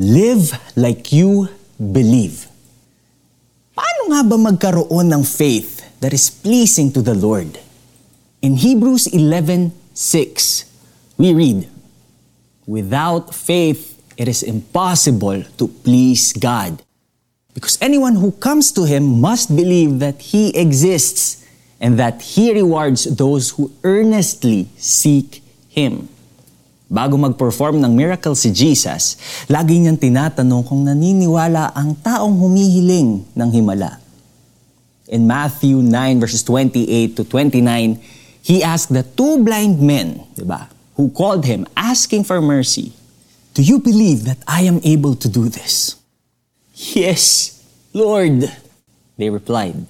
Live like you believe. Paano nga ba magkaroon ng faith that is pleasing to the Lord? In Hebrews 11:6, we read, Without faith, it is impossible to please God. Because anyone who comes to Him must believe that He exists and that He rewards those who earnestly seek Him. Bago mag-perform ng miracle si Jesus, lagi niyang tinatanong kung naniniwala ang taong humihiling ng himala. In Matthew 9 verses 28 to 29, he asked the two blind men, di ba, who called him asking for mercy, Do you believe that I am able to do this? Yes, Lord, they replied.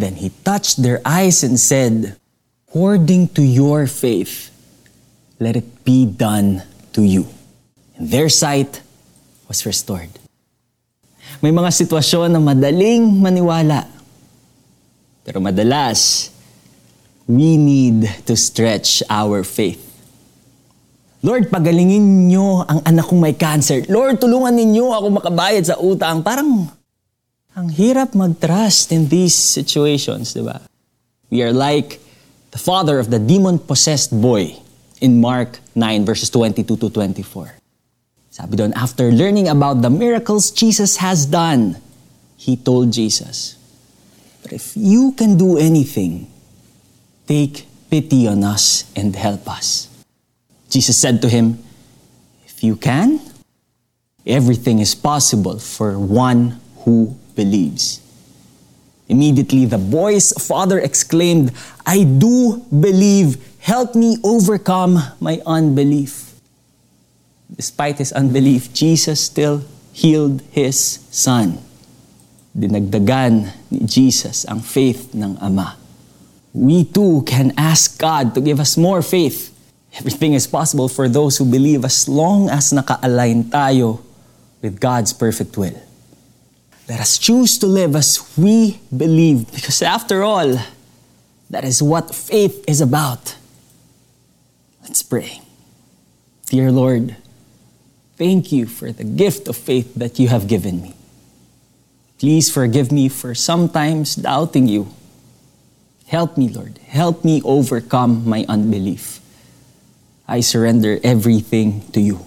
Then he touched their eyes and said, According to your faith, let it be done to you. And their sight was restored. May mga sitwasyon na madaling maniwala. Pero madalas, we need to stretch our faith. Lord, pagalingin niyo ang anak kong may cancer. Lord, tulungan ninyo ako makabayad sa utang. Parang ang hirap mag-trust in these situations, di ba? We are like the father of the demon-possessed boy in Mark 9 verses 22 to 24. Sabi doon, after learning about the miracles Jesus has done, he told Jesus, But if you can do anything, take pity on us and help us. Jesus said to him, If you can, everything is possible for one who believes. Immediately, the boy's father exclaimed, I do believe. Help me overcome my unbelief. Despite his unbelief, Jesus still healed his son. Dinagdagan ni Jesus ang faith ng Ama. We too can ask God to give us more faith. Everything is possible for those who believe as long as naka-align tayo with God's perfect will. Let us choose to live as we believe because after all, that is what faith is about. Pray. Dear Lord, thank you for the gift of faith that you have given me. Please forgive me for sometimes doubting you. Help me, Lord. Help me overcome my unbelief. I surrender everything to you.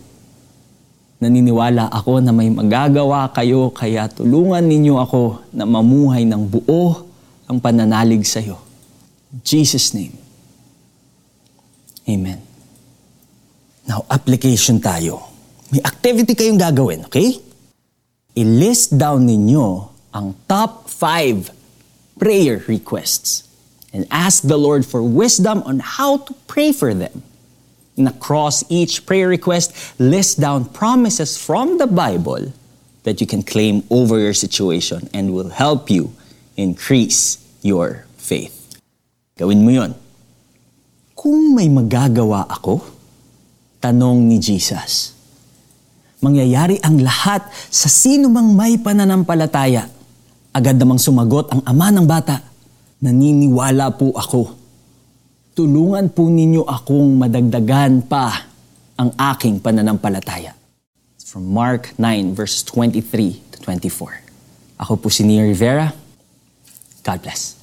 Naniniwala ako na may magagawa kayo kaya tulungan ninyo ako na mamuhay ng buo ang pananalig sa iyo. Jesus' name. Amen. Now, application tayo. May activity kayong gagawin, okay? I-list down ninyo ang top 5 prayer requests and ask the Lord for wisdom on how to pray for them. And across each prayer request, list down promises from the Bible that you can claim over your situation and will help you increase your faith. Gawin mo yon. Kung may magagawa ako, tanong ni Jesus, mangyayari ang lahat sa sino mang may pananampalataya. Agad namang sumagot ang ama ng bata, naniniwala po ako tulungan po ninyo akong madagdagan pa ang aking pananampalataya. From Mark 9 verses 23 to 24. Ako po si Nia Rivera. God bless.